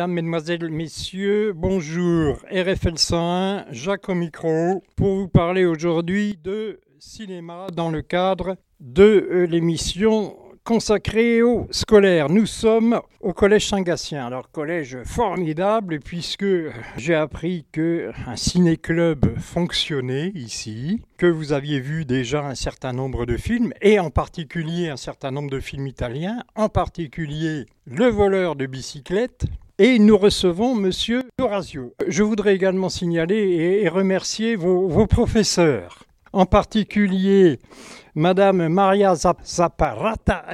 Mesdames, Mesdemoiselles, Messieurs, bonjour. RFL 101, Jacques au micro, pour vous parler aujourd'hui de cinéma dans le cadre de euh, l'émission consacrée aux scolaires. Nous sommes au collège Saint-Gatien. Alors collège formidable puisque j'ai appris que un ciné-club fonctionnait ici, que vous aviez vu déjà un certain nombre de films et en particulier un certain nombre de films italiens, en particulier Le voleur de bicyclette et nous recevons Monsieur Dorazio. Je voudrais également signaler et remercier vos, professeurs en particulier Madame Maria Zapparata,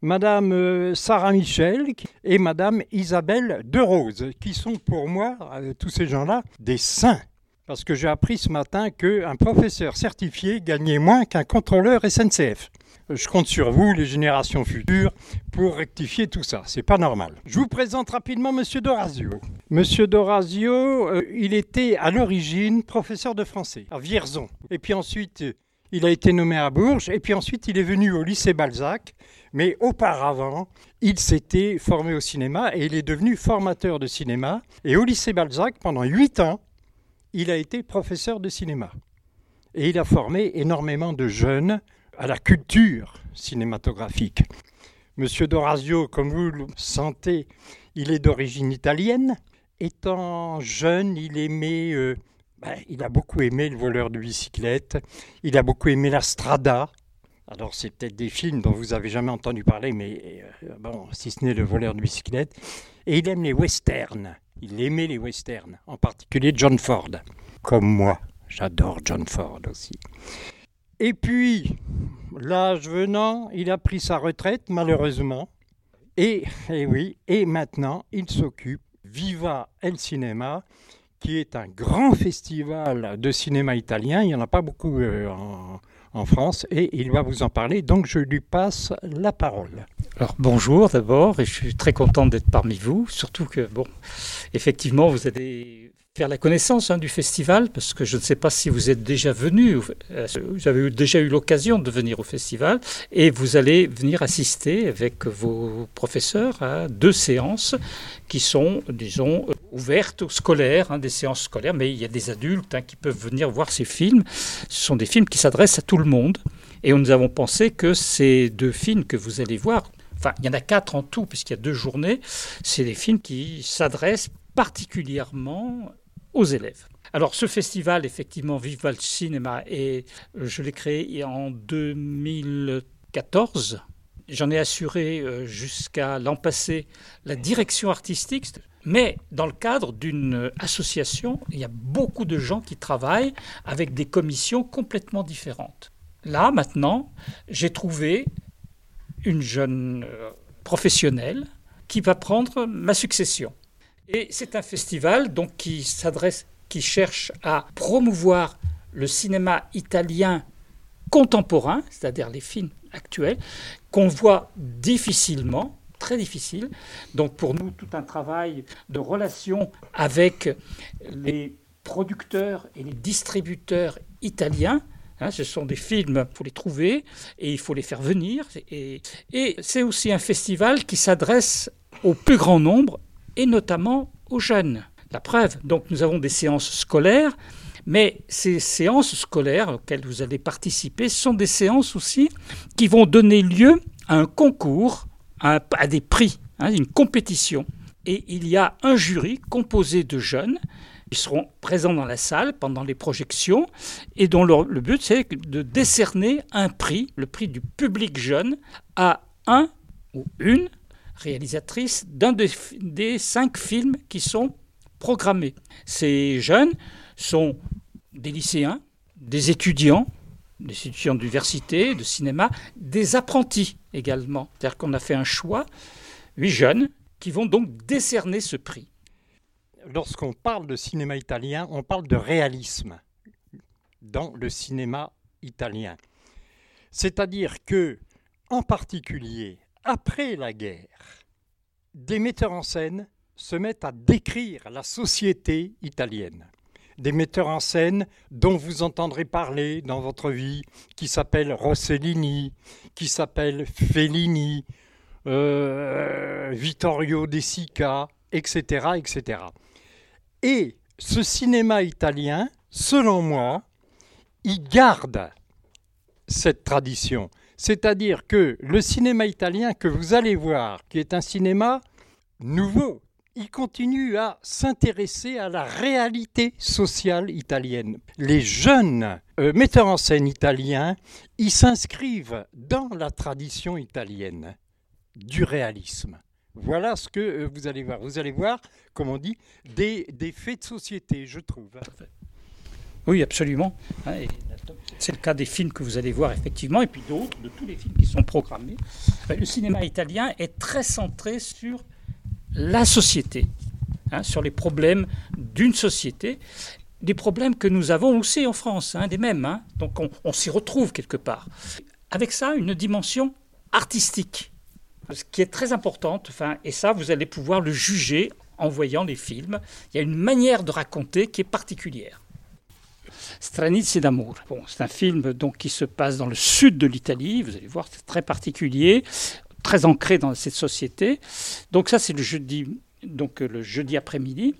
Madame euh, Sarah Michel et Madame Isabelle De Rose, qui sont pour moi, euh, tous ces gens-là, des saints. Parce que j'ai appris ce matin qu'un professeur certifié gagnait moins qu'un contrôleur SNCF. Je compte sur vous, les générations futures, pour rectifier tout ça. C'est pas normal. Je vous présente rapidement Monsieur Dorazio. Monsieur Dorazio, euh, il était à l'origine professeur de français à Vierzon. Et puis ensuite, il a été nommé à Bourges. Et puis ensuite, il est venu au lycée Balzac. Mais auparavant, il s'était formé au cinéma et il est devenu formateur de cinéma. Et au lycée Balzac, pendant huit ans, il a été professeur de cinéma. Et il a formé énormément de jeunes à la culture cinématographique. Monsieur Dorazio, comme vous le sentez, il est d'origine italienne. Étant jeune, il aimait, euh, ben, il a beaucoup aimé le voleur de bicyclette. Il a beaucoup aimé la Strada. Alors c'est peut-être des films dont vous avez jamais entendu parler, mais euh, bon, si ce n'est le voleur de bicyclette. Et il aime les westerns. Il aimait les westerns, en particulier John Ford, comme moi. J'adore John Ford aussi. Et puis, l'âge venant, il a pris sa retraite, malheureusement. Et, et oui, et maintenant, il s'occupe Viva El Cinema, qui est un grand festival de cinéma italien. Il n'y en a pas beaucoup euh, en, France et il va vous en parler. Donc je lui passe la parole. Alors bonjour d'abord et je suis très content d'être parmi vous, surtout que bon, effectivement vous allez faire la connaissance hein, du festival, parce que je ne sais pas si vous êtes déjà venu, euh, vous avez déjà eu l'occasion de venir au festival, et vous allez venir assister avec vos professeurs à deux séances qui sont, disons, ouvertes aux scolaires, hein, des séances scolaires, mais il y a des adultes hein, qui peuvent venir voir ces films. Ce sont des films qui s'adressent à tout le monde, et nous avons pensé que ces deux films que vous allez voir, enfin il y en a quatre en tout, puisqu'il y a deux journées, c'est des films qui s'adressent particulièrement aux élèves. Alors ce festival, effectivement, Viva le cinéma, et je l'ai créé en 2014. J'en ai assuré euh, jusqu'à l'an passé la direction artistique, mais dans le cadre d'une association, il y a beaucoup de gens qui travaillent avec des commissions complètement différentes. Là, maintenant, j'ai trouvé une jeune euh, professionnelle qui va prendre ma succession. Et c'est un festival donc qui s'adresse, qui cherche à promouvoir le cinéma italien contemporain, c'est-à-dire les films actuels, qu'on voit difficilement, très difficile. Donc pour nous, tout un travail de relation avec les producteurs et les distributeurs italiens. Hein, ce sont des films, il faut les trouver et il faut les faire venir. Et, et c'est aussi un festival qui s'adresse au plus grand nombre et notamment aux jeunes. La preuve, donc nous avons des séances scolaires, mais ces séances scolaires auxquelles vous allez participer sont des séances aussi qui vont donner lieu à un concours, à, des prix, hein, une compétition. Et il y a un jury composé de jeunes qui seront présents dans la salle pendant les projections et dont le but c'est de décerner un prix, le prix du public jeune, à un ou une réalisatrice d'un des, cinq films qui sont programmés. Ces jeunes sont des lycéens, des étudiants, des étudiants d'université, de cinéma, des apprentis également. C'est-à-dire qu'on a fait un choix, huit jeunes, qui vont donc décerner ce prix. Lorsqu'on parle de cinéma italien, on parle de réalisme dans le cinéma italien. C'est-à-dire que, en particulier, après la guerre, des metteurs en scène se mettent à décrire la société italienne. Des metteurs en scène dont vous entendrez parler dans votre vie, qui s'appellent Rossellini, qui s'appellent Fellini, euh, Vittorio De Sica, etc., etc. Et ce cinéma italien, selon moi, il garde cette tradition. C'est-à-dire que le cinéma italien que vous allez voir, qui est un cinéma nouveau, il continue à s'intéresser à la réalité sociale italienne. Les jeunes euh, metteurs en scène italiens, ils s'inscrivent dans la tradition italienne du réalisme. Voilà ce que euh, vous allez voir. Vous allez voir, comme on dit, des, des faits de société, je trouve. Oui, absolument. C'est le cas des films que vous allez voir effectivement, et puis d'autres, de tous les films qui sont programmés. Le cinéma italien est très centré sur la société, hein, sur les problèmes d'une société, des problèmes que nous avons aussi en France, hein, des mêmes. Hein. donc on, s'y retrouve quelque part. Avec ça, une dimension artistique, ce qui est très importante, et ça, vous allez pouvoir le juger en voyant les films. Il y a une manière de raconter qui est particulière. Stranizi d'amour. Bon, c'est un film donc qui se passe dans le sud de l'Italie. Vous allez voir, c'est très particulier, très ancré dans cette société. Donc ça, c'est le jeudi, donc le jeudi après-midi.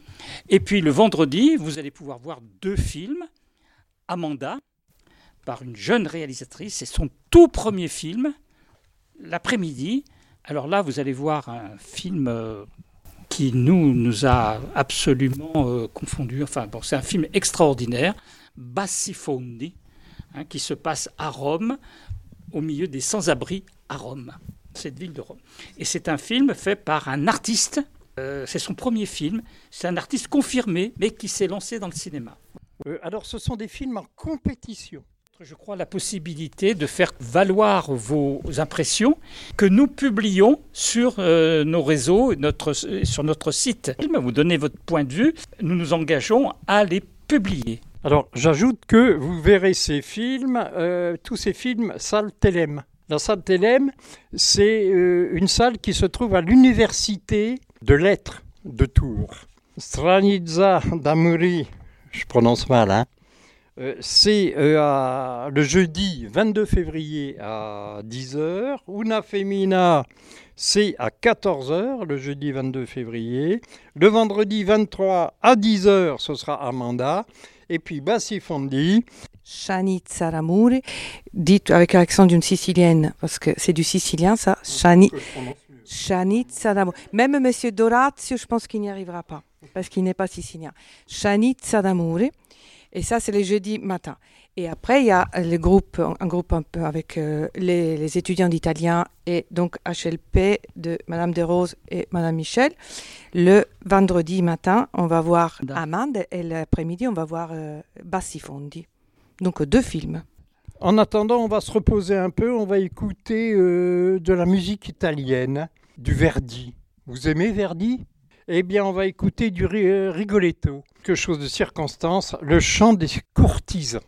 Et puis le vendredi, vous allez pouvoir voir deux films. Amanda, par une jeune réalisatrice, c'est son tout premier film. L'après-midi, alors là, vous allez voir un film euh, qui nous, nous a absolument euh, confondus. Enfin, bon, c'est un film extraordinaire. Bassifondi, hein, qui se passe à Rome, au milieu des sans-abri à Rome, cette ville de Rome. Et c'est un film fait par un artiste, euh, c'est son premier film, c'est un artiste confirmé, mais qui s'est lancé dans le cinéma. Euh, alors ce sont des films en compétition je crois, la possibilité de faire valoir vos impressions que nous publions sur euh, nos réseaux, notre, sur notre site. Vous donnez votre point de vue, nous nous engageons à les publier. Alors, j'ajoute que vous verrez ces films, euh, tous ces films, salle Telem. La salle Telem, c'est euh, une salle qui se trouve à l'université de lettres de Tours. Stranizza d'Amuri, je prononce mal, hein. Euh, c'est le jeudi 22 février à 10h. Una Femina, c'est à 14h, le jeudi 22 février. Le vendredi 23 à 10h, ce sera Amanda. Et puis Bassi Fondi. Chanit Saramuri, dit avec l'accent d'une sicilienne, parce que c'est du sicilien ça. Chanit. Saramuri. Même Monsieur Dorazio, je pense qu'il n'y arrivera pas, parce qu'il n'est pas sicilien. Chanit Saramuri. Et ça, c'est les jeudis matin. Et après, il y a le groupe, un groupe un peu avec euh, les, les, étudiants d'italien et donc HLP de Madame Desroses et Madame Michel. Le vendredi matin, on va voir Amande et l'après-midi, on va voir euh, Bassifondi. Donc deux films. En attendant, on va se reposer un peu, on va écouter euh, de la musique italienne, du Verdi. Vous aimez Verdi? Eh bien, on va écouter du Rigoletto, quelque chose de circonstance, le chant des courtisans.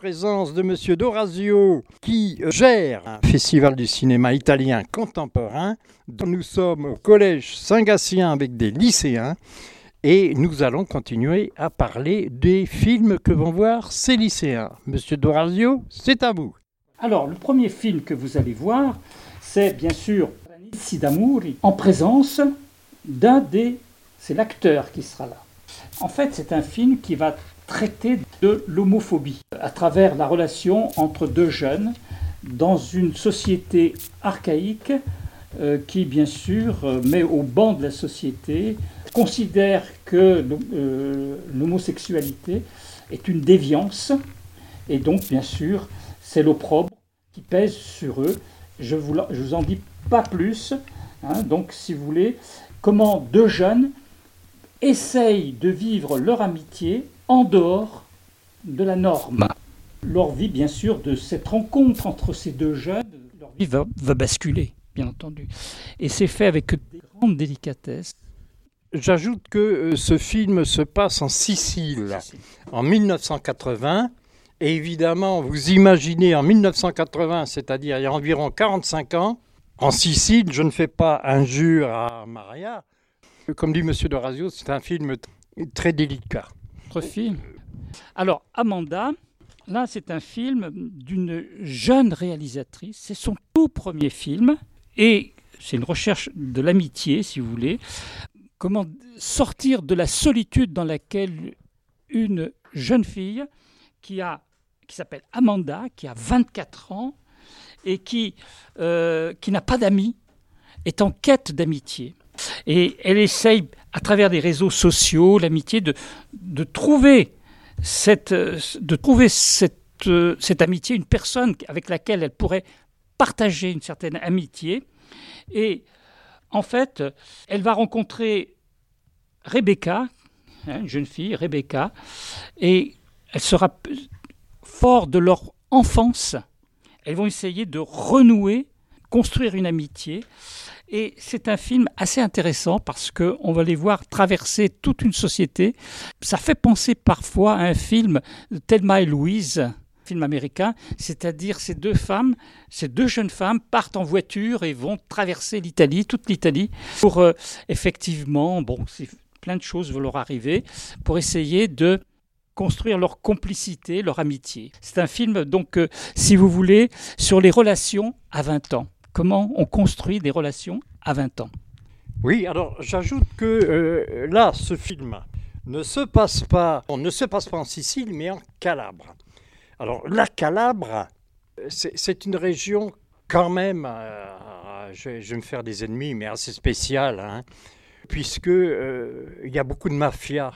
Présence de Monsieur Dorazio qui euh, gère un festival du cinéma italien contemporain. Nous sommes au collège Saint-Gatien avec des lycéens et nous allons continuer à parler des films que vont voir ces lycéens. Monsieur Dorazio, c'est à vous. Alors, le premier film que vous allez voir, c'est bien sûr Sidamuri en présence d'un des... C'est l'acteur qui sera là. En fait, c'est un film qui va traiter de l'homophobie à travers la relation entre deux jeunes dans une société archaïque euh, qui, bien sûr, euh, met au banc de la société, considère que euh, l'homosexualité est une déviance, et donc, bien sûr, c'est l'opprobre qui pèse sur eux. Je vous, vous en dis pas plus. Hein. donc, si vous voulez, comment deux jeunes essayent de vivre leur amitié en dehors de la norme. Leur vie, bien sûr, de cette rencontre entre ces deux jeunes, leur vie va, basculer, bien entendu. Et c'est fait avec des grandes délicatesses. J'ajoute que euh, ce film se passe en Sicile, en 1980. Et évidemment, vous imaginez en 1980, c'est-à-dire il y a environ 45 ans, en Sicile, je ne fais pas injure à Maria. Comme dit M. de c'est un film très délicat Alors, Amanda, là, c'est un film d'une jeune réalisatrice. C'est son tout premier film. Et c'est une recherche de l'amitié, si vous voulez. Comment sortir de la solitude dans laquelle une jeune fille qui, s'appelle Amanda, qui a 24 ans et euh, qui n'a pas d'amis, est en quête d'amitié. Et elle essaye, à travers des réseaux sociaux, l'amitié, de, de trouver, cette, de trouver cette, cette amitié, une personne avec laquelle elle pourrait partager une certaine amitié. Et en fait, elle va rencontrer Rebecca, hein, une jeune fille, Rebecca, et elle sera fort de leur enfance. Elles vont essayer de renouer, construire une amitié. Et c'est un film assez intéressant parce qu'on va les voir traverser toute une société. Ça fait penser parfois à un film de Thelma et Louise, film américain, c'est-à-dire ces deux femmes, ces deux jeunes femmes partent en voiture et vont traverser l'Italie, toute l'Italie, pour euh, effectivement, bon, plein de choses vont leur arriver, pour essayer de construire leur complicité, leur amitié. C'est un film, donc, euh, si vous voulez, sur les relations à 20 ans comment on construit des relations à 20 ans. Oui, alors j'ajoute que euh, là, ce film ne se passe pas, ne se passe pas en Sicile, mais en Calabre. Alors la Calabre, c'est une région quand même, euh, je, vais me faire des ennemis, mais assez spéciale, hein, puisque euh, il y a beaucoup de mafia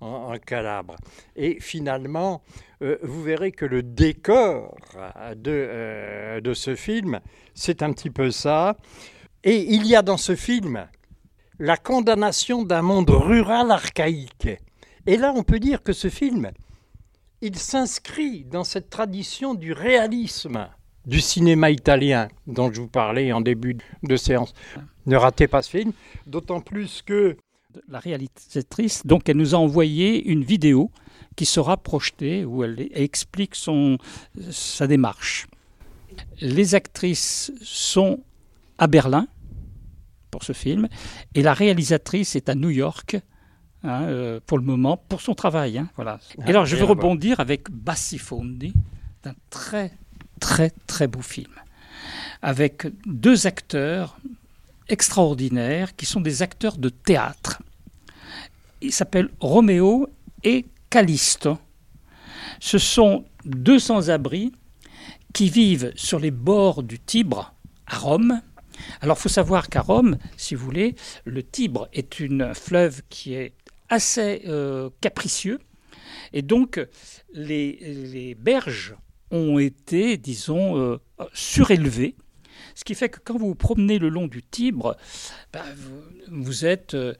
en, Calabre. Et finalement, vous verrez que le décor de, de ce film c'est un petit peu ça. Et il y a dans ce film la condamnation d'un monde rural archaïque. Et là, on peut dire que ce film, il s'inscrit dans cette tradition du réalisme du cinéma italien dont je vous parlais en début de séance. Ne ratez pas ce film, d'autant plus que... La réalisatrice, donc, elle nous a envoyé une vidéo qui sera projetée où elle explique son, sa démarche. Les actrices sont à Berlin pour ce film et la réalisatrice est à New York. Hein, euh, pour le moment, pour son travail. Hein, voilà. et alors, je vais rebondir avec Bassifondi, d'un très, très, très beau film, avec deux acteurs extraordinaires qui sont des acteurs de théâtre. Ils s'appellent Roméo et Callisto. Ce sont deux sans-abri qui vivent sur les bords du Tibre à Rome. Alors il faut savoir qu'à Rome, si vous voulez, le Tibre est une fleuve qui est assez euh, capricieux. Et donc les, berges ont été, disons, euh, surélevées. Ce qui fait que quand vous vous promenez le long du Tibre, ben, vous, êtes... Euh,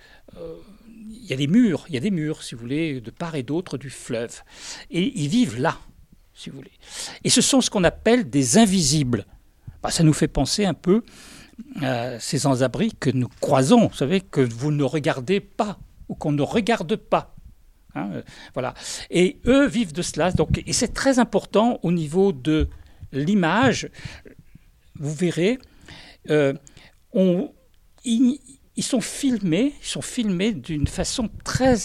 il y a des murs, il y a des murs, si vous voulez, de part et d'autre du fleuve. Et ils vivent là si vous voulez. Et ce sont ce qu'on appelle des invisibles. Bah, ça nous fait penser un peu à ces sans-abri que nous croisons, vous savez, que vous ne regardez pas ou qu'on ne regarde pas. Hein, euh, voilà. Et eux vivent de cela. Donc, et c'est très important au niveau de l'image. Vous verrez, euh, on, ils, sont filmés, ils sont filmés d'une façon très,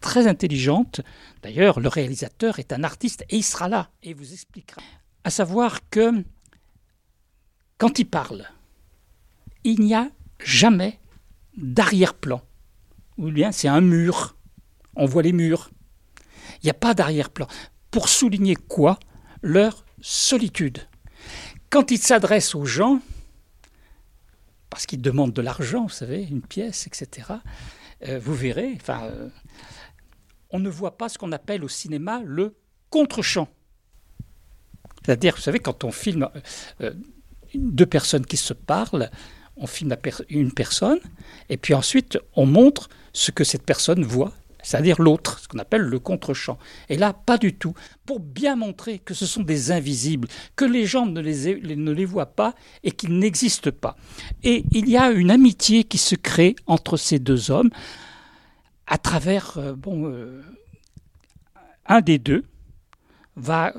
très intelligente. D'ailleurs, le réalisateur est un artiste et il sera là et vous expliquera. À savoir que quand il parle, il n'y a jamais d'arrière-plan. Ou bien c'est un mur. On voit les murs. Il n'y a pas d'arrière-plan. Pour souligner quoi? Leur solitude. Quand il s'adresse aux gens, parce qu'il demande de l'argent, vous savez, une pièce, etc., euh, vous verrez, euh, on ne voit pas ce qu'on appelle au cinéma le contre-champ. C'est-à-dire, vous savez, quand on filme euh, deux personnes qui se parlent, on filme une personne, et puis ensuite on montre ce que cette personne voit, c'est-à-dire l'autre, ce qu'on appelle le contre-champ. Et là, pas du tout. Pour bien montrer que ce sont des invisibles, que les gens ne les, voient pas et qu'ils n'existent pas. Et il y a une amitié qui se crée entre ces deux hommes à travers, euh, bon, euh, un des deux va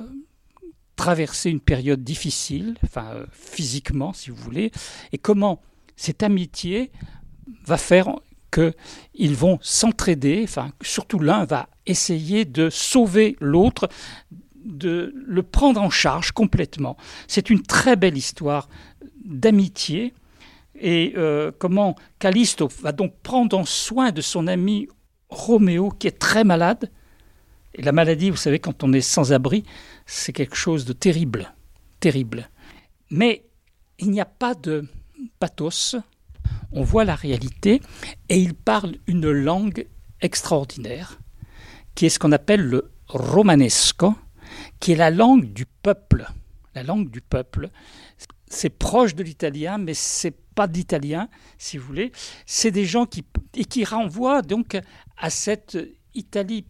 traverser une période difficile, euh, physiquement si vous voulez, et comment cette amitié va faire qu'ils vont s'entraider, enfin surtout l'un va essayer de sauver l'autre, de le prendre en charge complètement. C'est une très belle histoire d'amitié et euh, comment Callisto va donc prendre soin de son ami Roméo qui est très malade. Et la maladie, vous savez, quand on est sans abri, c'est quelque chose de terrible, terrible. Mais il n'y a pas de pathos, on voit la réalité, et il parle une langue extraordinaire, qui est ce qu'on appelle le romanesco, qui est la langue du peuple. La langue du peuple. C'est proche de l'italien, mais c'est pas d'italien, si vous voulez. C'est des gens qui, et qui renvoient donc à cette Italie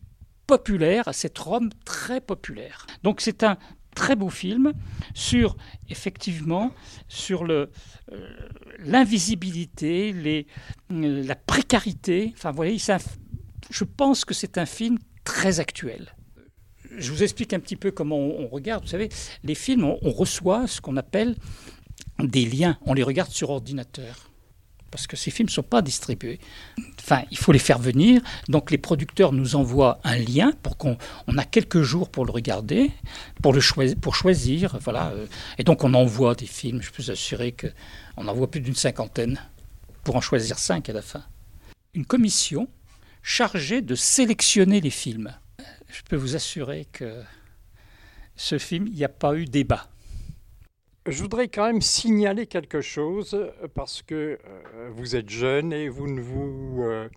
populaire, à cette Rome très populaire. Donc c'est un très beau film sur effectivement sur le euh, l'invisibilité, les euh, la précarité. Enfin, vous je pense que c'est un film très actuel. Je vous explique un petit peu comment on, regarde. Vous savez, les films, on reçoit ce qu'on appelle des liens. On les regarde sur ordinateur parce que ces films ne sont pas distribués. Enfin, il faut les faire venir. Donc les producteurs nous envoient un lien pour qu'on on a quelques jours pour le regarder, pour le choisir. Voilà. Et donc on envoie des films. Je peux vous assurer qu'on envoie plus d'une cinquantaine pour en choisir cinq à la fin. Une commission chargée de sélectionner les films. Je peux vous assurer que ce film, il n'y a pas eu débat. Je voudrais quand même signaler quelque chose parce que euh, vous êtes jeune et vous ne vous, euh,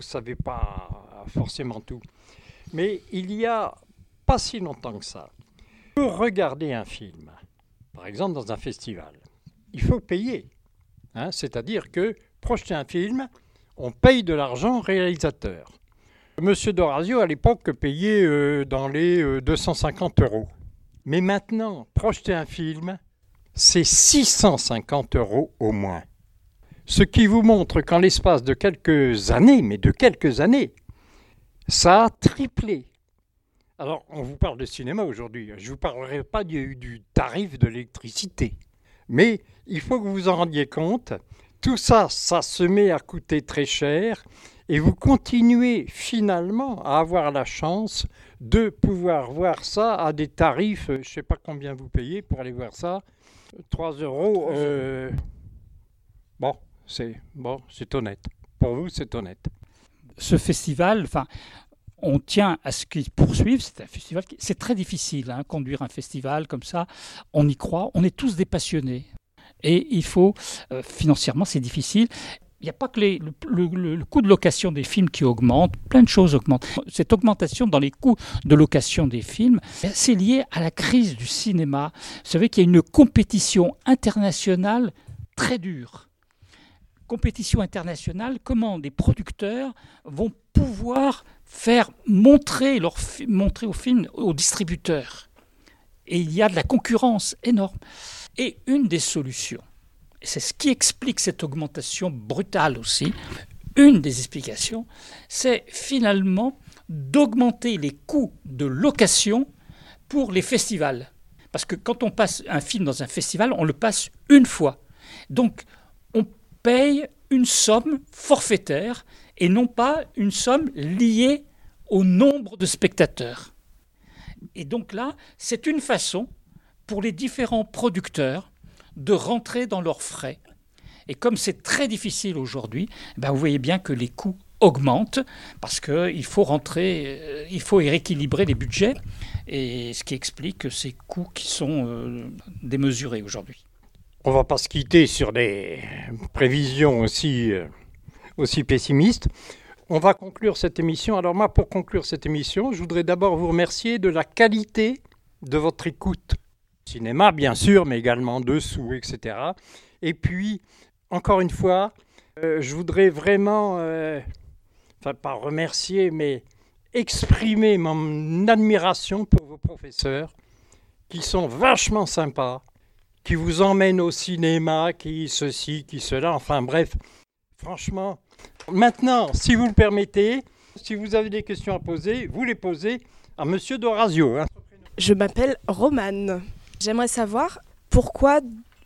savez pas forcément tout. Mais il y a pas si longtemps que ça, pour regarder un film, par exemple dans un festival, il faut payer. Hein, C'est-à-dire que projeter un film, on paye de l'argent réalisateur. Monsieur Dorazio, à l'époque, payait euh, dans les 250 euros. Mais maintenant, projeter un film, c'est 650 euros au moins. Ce qui vous montre qu'en l'espace de quelques années, mais de quelques années, ça a triplé. Alors, on vous parle de cinéma aujourd'hui. Je ne vous parlerai pas du, tarif de l'électricité. Mais il faut que vous vous en rendiez compte. Tout ça, ça se met à coûter très cher et vous continuez finalement à avoir la chance de pouvoir voir ça à des tarifs, je ne sais pas combien vous payez pour aller voir ça, 3 euros. Euh, bon, c'est bon, c'est honnête. Pour vous, c'est honnête. Ce festival, enfin, on tient à ce qu'il poursuive. C'est un festival. C'est très difficile, hein, conduire un festival comme ça. On y croit. On est tous des passionnés. Et il faut, euh, financièrement, c'est difficile il n'y a pas que le, coût de location des films qui augmente, plein de choses augmentent. Cette augmentation dans les coûts de location des films, c'est lié à la crise du cinéma. Vous savez qu'il y a une compétition internationale très dure. Compétition internationale, comment des producteurs vont pouvoir faire montrer, leur, montrer au film aux distributeurs. Et il y a de la concurrence énorme. Et une des solutions, c'est ce qui explique cette augmentation brutale aussi. Une des explications, c'est finalement d'augmenter les coûts de location pour les festivals. Parce que quand on passe un film dans un festival, on le passe une fois. Donc, on paye une somme forfaitaire et non pas une somme liée au nombre de spectateurs. Et donc là, c'est une façon pour les différents producteurs de rentrer dans leurs frais. Et comme c'est très difficile aujourd'hui, ben vous voyez bien que les coûts augmentent parce qu'il faut rentrer, euh, il faut rééquilibrer les budgets, et ce qui explique ces coûts qui sont euh, démesurés aujourd'hui. On ne va pas se quitter sur des prévisions aussi, euh, aussi pessimistes. On va conclure cette émission. Alors moi, pour conclure cette émission, je voudrais d'abord vous remercier de la qualité de votre écoute. Cinéma, bien sûr, mais également dessous, etc. Et puis, encore une fois, je voudrais vraiment enfin pas remercier, mais exprimer mon admiration pour vos professeurs, qui sont vachement sympas, qui vous emmènent au cinéma, qui ceci, qui cela, enfin bref, franchement. Maintenant, si vous le permettez, si vous avez des questions à poser, vous les posez à Monsieur Dorazio. Hein. Je m'appelle Romane. J'aimerais savoir pourquoi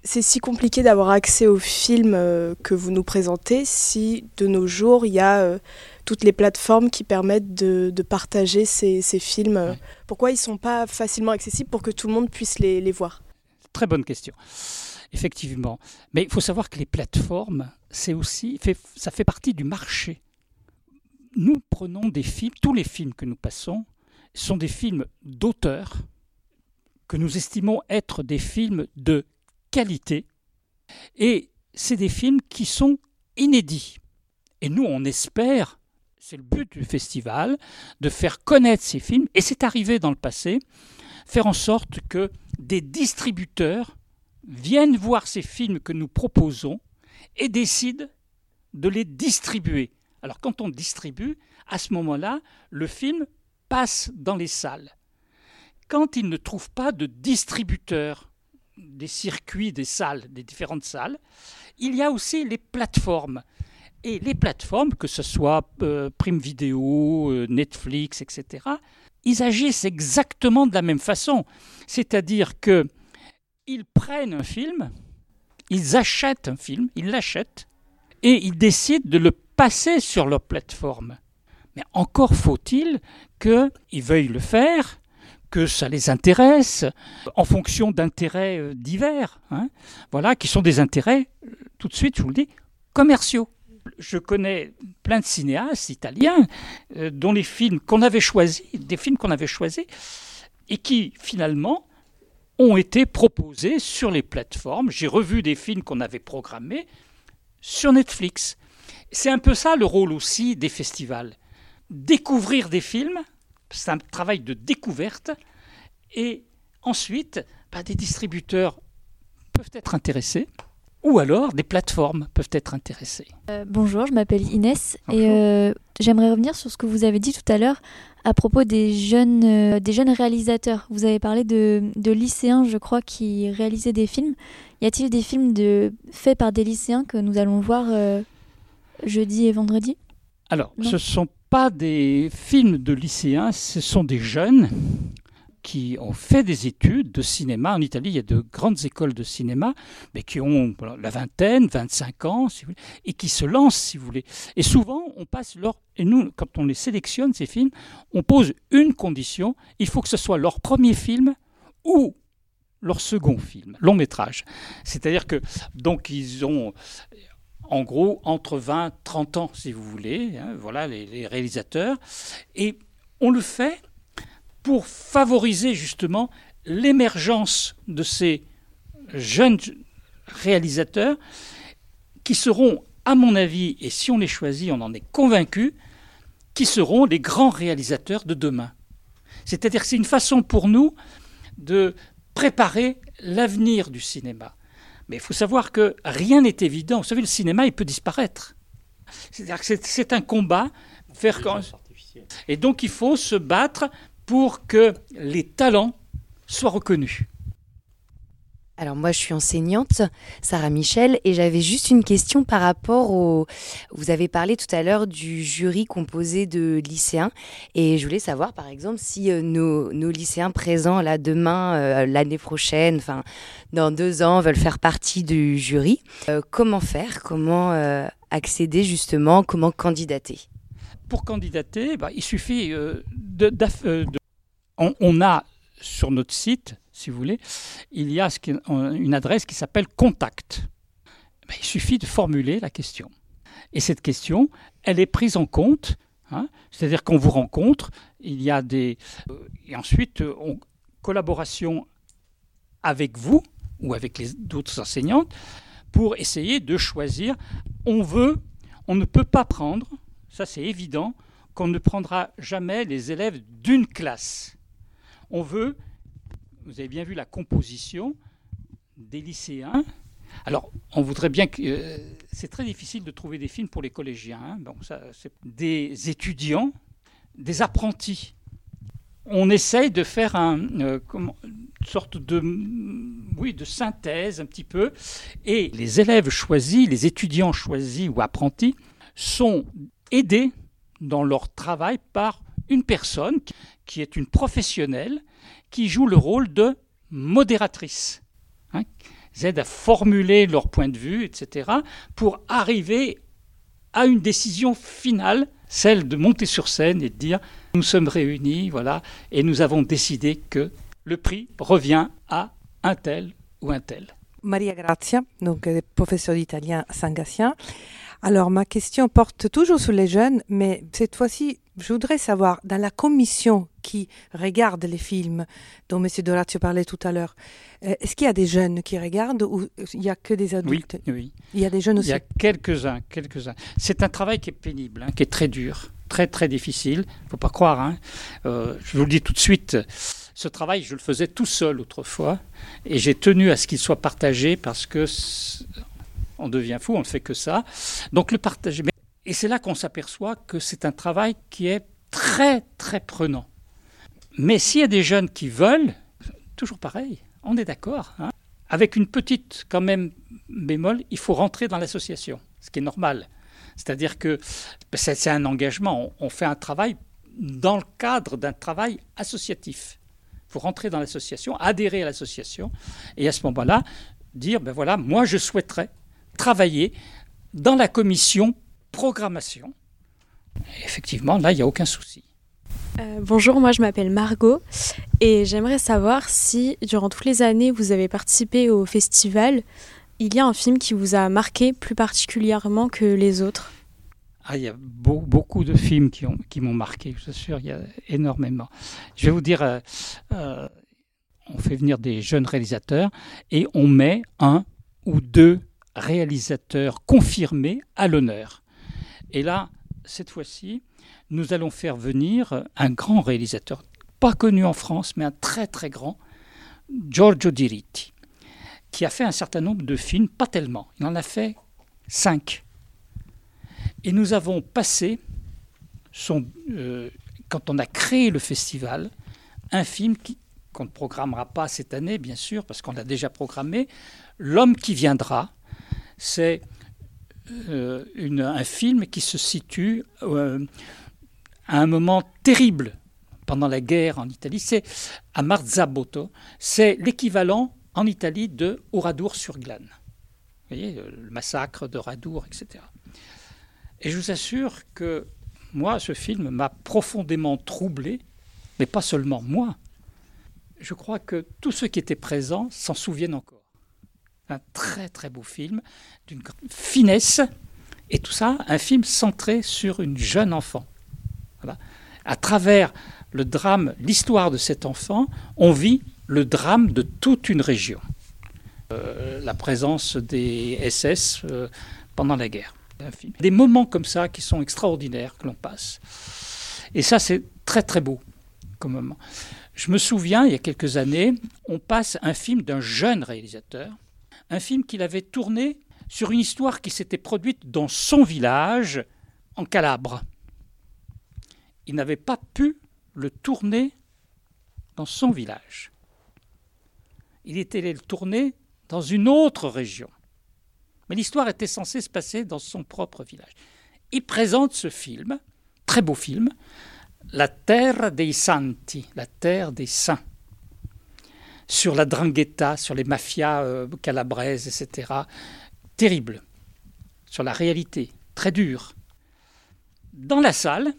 c'est si compliqué d'avoir accès aux films euh, que vous nous présentez si de nos jours il y a euh, toutes les plateformes qui permettent de, partager ces, films Pourquoi ils ne sont pas facilement accessibles pour que tout le monde puisse les, voir? Très bonne question. Effectivement. Mais il faut savoir que les plateformes, c'est aussi, ça fait partie du marché. Nous prenons des films, tous les films que nous passons sont des films d'auteurs que nous estimons être des films de qualité. Et c'est des films qui sont inédits. Et nous, on espère c'est le but du festival, de faire connaître ces films, et c'est arrivé dans le passé, faire en sorte que des distributeurs viennent voir ces films que nous proposons et décident de les distribuer. Alors quand on distribue, à ce moment-là, le film passe dans les salles. Quand ils ne trouvent pas de distributeurs des circuits des salles, des différentes salles, il y a aussi les plateformes. Et les plateformes, que ce soit euh, Prime Video, euh, Netflix, etc., ils agissent exactement de la même façon. C'est-à-dire que ils prennent un film, ils achètent un film, ils l'achètent, et ils décident de le passer sur leur plateforme. Mais encore faut-il qu'ils veuillent le faire, que ça les intéresse, en fonction d'intérêts euh, divers, hein, voilà, qui sont des intérêts, tout de suite, je vous le dis, commerciaux je connais plein de cinéastes italiens euh, dont les films qu'on avait choisis, des films qu'on avait choisis, et qui finalement ont été proposés sur les plateformes. J'ai revu des films qu'on avait programmés sur Netflix. C'est un peu ça le rôle aussi des festivals. Découvrir des films, c'est un travail de découverte, et ensuite, bah, des distributeurs peuvent être intéressés ou alors des plateformes peuvent être intéressées. Euh, bonjour, je m'appelle Inès et euh, j'aimerais revenir sur ce que vous avez dit tout à l'heure à propos des jeunes, euh, des jeunes réalisateurs. Vous avez parlé de, de, lycéens, je crois, qui réalisaient des films. Y a-t-il des films de, faits par des lycéens que nous allons voir jeudi et vendredi? Alors, ce sont pas des films de lycéens, ce sont des jeunes qui ont fait des études de cinéma. En Italie, il y a de grandes écoles de cinéma, mais qui ont la vingtaine, 25 ans, et qui se lancent, si vous voulez. Et souvent, on passe leur... Et nous, quand on les sélectionne, ces films, on pose une condition, il faut que ce soit leur premier film ou leur second film, long métrage. C'est-à-dire que, donc, ils ont en gros entre 20 30 ans si vous voulez hein, voilà les, les, réalisateurs et on le fait pour favoriser justement l'émergence de ces jeunes réalisateurs qui seront, à mon avis, et si on les choisit, on en est convaincu, qui seront les grands réalisateurs de demain. C'est-à-dire c'est une façon pour nous de préparer l'avenir du cinéma. Mais il faut savoir que rien n'est évident. Vous savez, le cinéma, il peut disparaître. C'est-à-dire que c'est un combat. Faire... Et donc, il faut se battre pour que les talents soient reconnus. Alors moi je suis enseignante, Sarah Michel, et j'avais juste une question par rapport au... Vous avez parlé tout à l'heure du jury composé de lycéens, et je voulais savoir par exemple si euh, nos, nos, lycéens présents là demain, euh, l'année prochaine, enfin dans deux ans, veulent faire partie du jury. Euh, comment faire Comment accéder justement Comment candidater? Pour candidater, bah, il suffit de... on a sur notre site si vous voulez, il y a une adresse qui s'appelle Contact. Il suffit de formuler la question. Et cette question, elle est prise en compte. Hein, C'est-à-dire qu'on vous rencontre, il y a des. Euh, et ensuite, on, collaboration avec vous ou avec d'autres enseignantes pour essayer de choisir. On veut, on ne peut pas prendre, ça c'est évident, qu'on ne prendra jamais les élèves d'une classe. On veut vous avez bien vu la composition des lycéens. Alors, on voudrait bien que. Euh, c'est très difficile de trouver des films pour les collégiens. Hein. Bon, ça, c'est des étudiants, des apprentis. On essaye de faire euh, une sorte de, oui, de synthèse un petit peu. Et les élèves choisis, les étudiants choisis ou apprentis, sont aidés dans leur travail par une personne qui est une professionnelle qui jouent le rôle de modératrice. Hein, ils aident à formuler leur point de vue, etc., pour arriver à une décision finale, celle de monter sur scène et de dire nous sommes réunis, voilà, et nous avons décidé que le prix revient à un tel ou un tel. Maria Grazia, donc euh, professeur d'italien Saint-Gatien. Alors ma question porte toujours sur les jeunes, mais cette fois-ci, je voudrais savoir, dans la commission qui regarde les films dont M. Dorazio parlait tout à l'heure, euh, est-ce qu'il y a des jeunes qui regardent ou il n'y a que des adultes? Oui, oui. Il y a des jeunes aussi Il y a quelques-uns, quelques-uns. C'est un travail qui est pénible, hein, qui est très dur, très très difficile. Il ne faut pas croire. Hein. Euh, je vous le dis tout de suite. Ce travail, je le faisais tout seul autrefois, et j'ai tenu à ce qu'il soit partagé parce que on devient fou, on ne fait que ça. Donc le partager. Et c'est là qu'on s'aperçoit que c'est un travail qui est très, très prenant. Mais s'il y a des jeunes qui veulent, toujours pareil, on est d'accord. Hein. Avec une petite, quand même, bémol, il faut rentrer dans l'association, ce qui est normal. C'est-à-dire que c'est un engagement. On fait un travail dans le cadre d'un travail associatif. Il faut rentrer dans l'association, adhérer à l'association, et à ce moment-là, dire, ben voilà, moi je souhaiterais travailler dans la commission programmation. effectivement, là, il n'y a aucun souci. Euh, bonjour, moi je m'appelle Margot et j'aimerais savoir si durant toutes les années vous avez participé au festival, il y a un film qui vous a marqué plus particulièrement que les autres? Ah, il y a beau, beaucoup de films qui, ont, qui m'ont marqué, je suis sûr, il y a énormément. Je vais vous dire, euh, euh, on fait venir des jeunes réalisateurs et on met un ou deux réalisateurs confirmés à l'honneur. Et là, cette fois-ci, nous allons faire venir un grand réalisateur, pas connu en France, mais un très très grand, Giorgio Diritti, qui a fait un certain nombre de films, pas tellement, il en a fait cinq. Et nous avons passé, euh, quand on a créé le festival, un film qu'on ne programmera pas cette année, bien sûr, parce qu'on l'a déjà programmé, L'homme qui viendra. C'est euh, un film qui se situe euh, à un moment terrible pendant la guerre en Italie. C'est à Marzabotto. C'est l'équivalent en Italie de Oradour-sur-Glane. Vous voyez, le massacre de Radour, etc. Et je vous assure que moi, ce film m'a profondément troublé, mais pas seulement moi. Je crois que tous ceux qui étaient présents s'en souviennent encore un très très beau film, d'une finesse, et tout ça, un film centré sur une jeune enfant. À travers le drame, l'histoire de cet enfant, on vit le drame de toute une région. Euh, la présence des SS euh, pendant la guerre. Des moments comme ça qui sont extraordinaires que l'on passe. Et ça, c'est très très beau comme moment. Je me souviens, il y a quelques années, on passe un film d'un jeune réalisateur un film qu'il avait tourné sur une histoire qui s'était produite dans son village, en Calabre. Il n'avait pas pu le tourner dans son village. Il était allé le tourner dans une autre région. Mais l'histoire était censée se passer dans son propre village. Il présente ce film, très beau film, La Terre dei Santi, la terre des saints, sur la drangheta, sur les mafias euh, calabraises, etc. Terrible, sur la réalité, très dur. Dans la salle,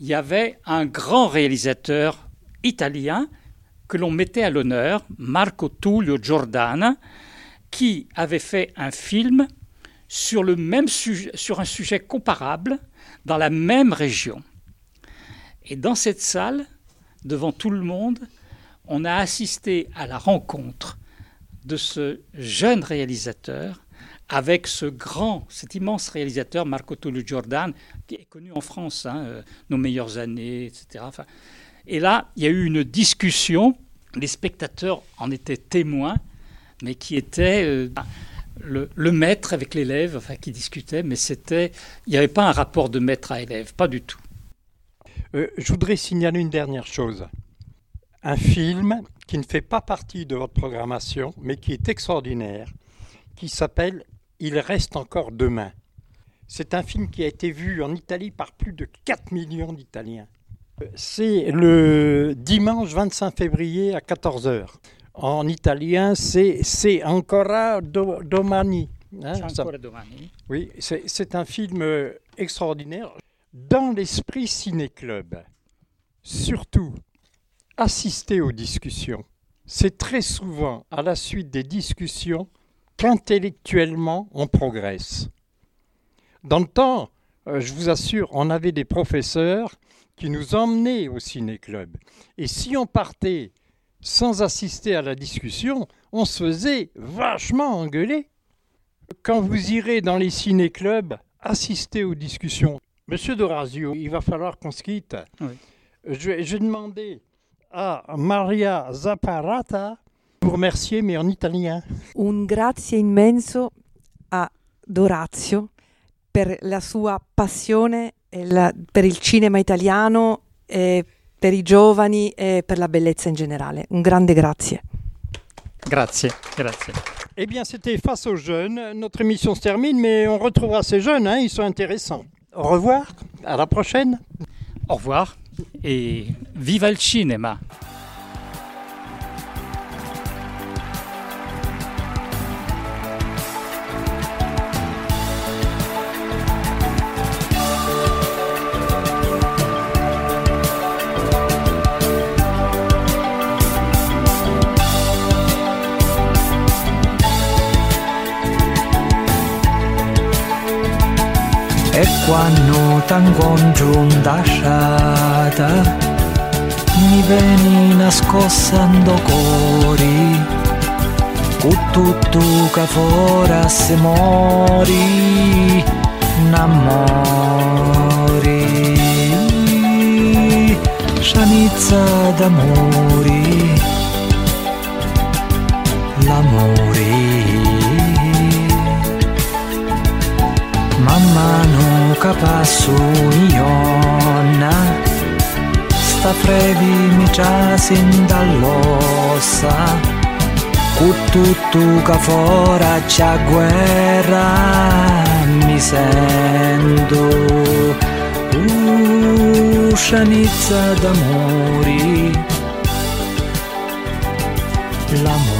il y avait un grand réalisateur italien que l'on mettait à l'honneur, Marco Tullio Giordana, qui avait fait un film sur, le même sujet, sur un sujet comparable dans la même région. Et dans cette salle, devant tout le monde, on a assisté à la rencontre de ce jeune réalisateur avec ce grand, cet immense réalisateur Marco Tullio Giordana, qui est connu en France, hein, euh, Nos meilleures années, etc. et là, il y a eu une discussion, les spectateurs en étaient témoins, mais qui était euh, le, maître avec l'élève, enfin, qui discutait, mais c'était, il n'y avait pas un rapport de maître à élève, pas du tout. Euh, je voudrais signaler une dernière chose. Un film qui ne fait pas partie de votre programmation, mais qui est extraordinaire, qui s'appelle Il reste encore demain. C'est un film qui a été vu en Italie par plus de 4 millions d'Italiens. C'est le dimanche 25 février à 14h. En italien, c'est ancora domani. Hein, domani. Oui, c'est un film euh, extraordinaire. Dans l'esprit ciné-club, surtout, assister aux discussions. C'est très souvent à la suite des discussions qu'intellectuellement on progresse. Dans le temps, euh, je vous assure, on avait des professeurs qui nous emmenaient au ciné-club. Et si on partait sans assister à la discussion, on se faisait vachement engueuler. Quand vous irez dans les ciné-clubs, assister aux discussions. Monsieur Dorazio, il va falloir qu'on se quitte. Je, vais demander à Maria Zapparata vous remercier, mais en italien. Un grazie immenso a Dorazio per la sua passione per il cinema italiano e per i giovani e per la bellezza in generale. Un grande grazie. Grazie, grazie. Eh bien, c'était Face aux jeunes. Notre émission se termine, mais on retrouvera ces jeunes, hein, ils sont intéressants. Au revoir, à la prochaine. Au revoir et viva le cinéma. E quando t'incongiunta sciata mi veni nascostando cori con tutto che fora se mori n'amori scianizza d'amori l'amore capa su ionna Sta frevi mi chasin dall'ossa. Cututu ca fora c'ha guerra Mi sento uscianizza d'amori. L'amore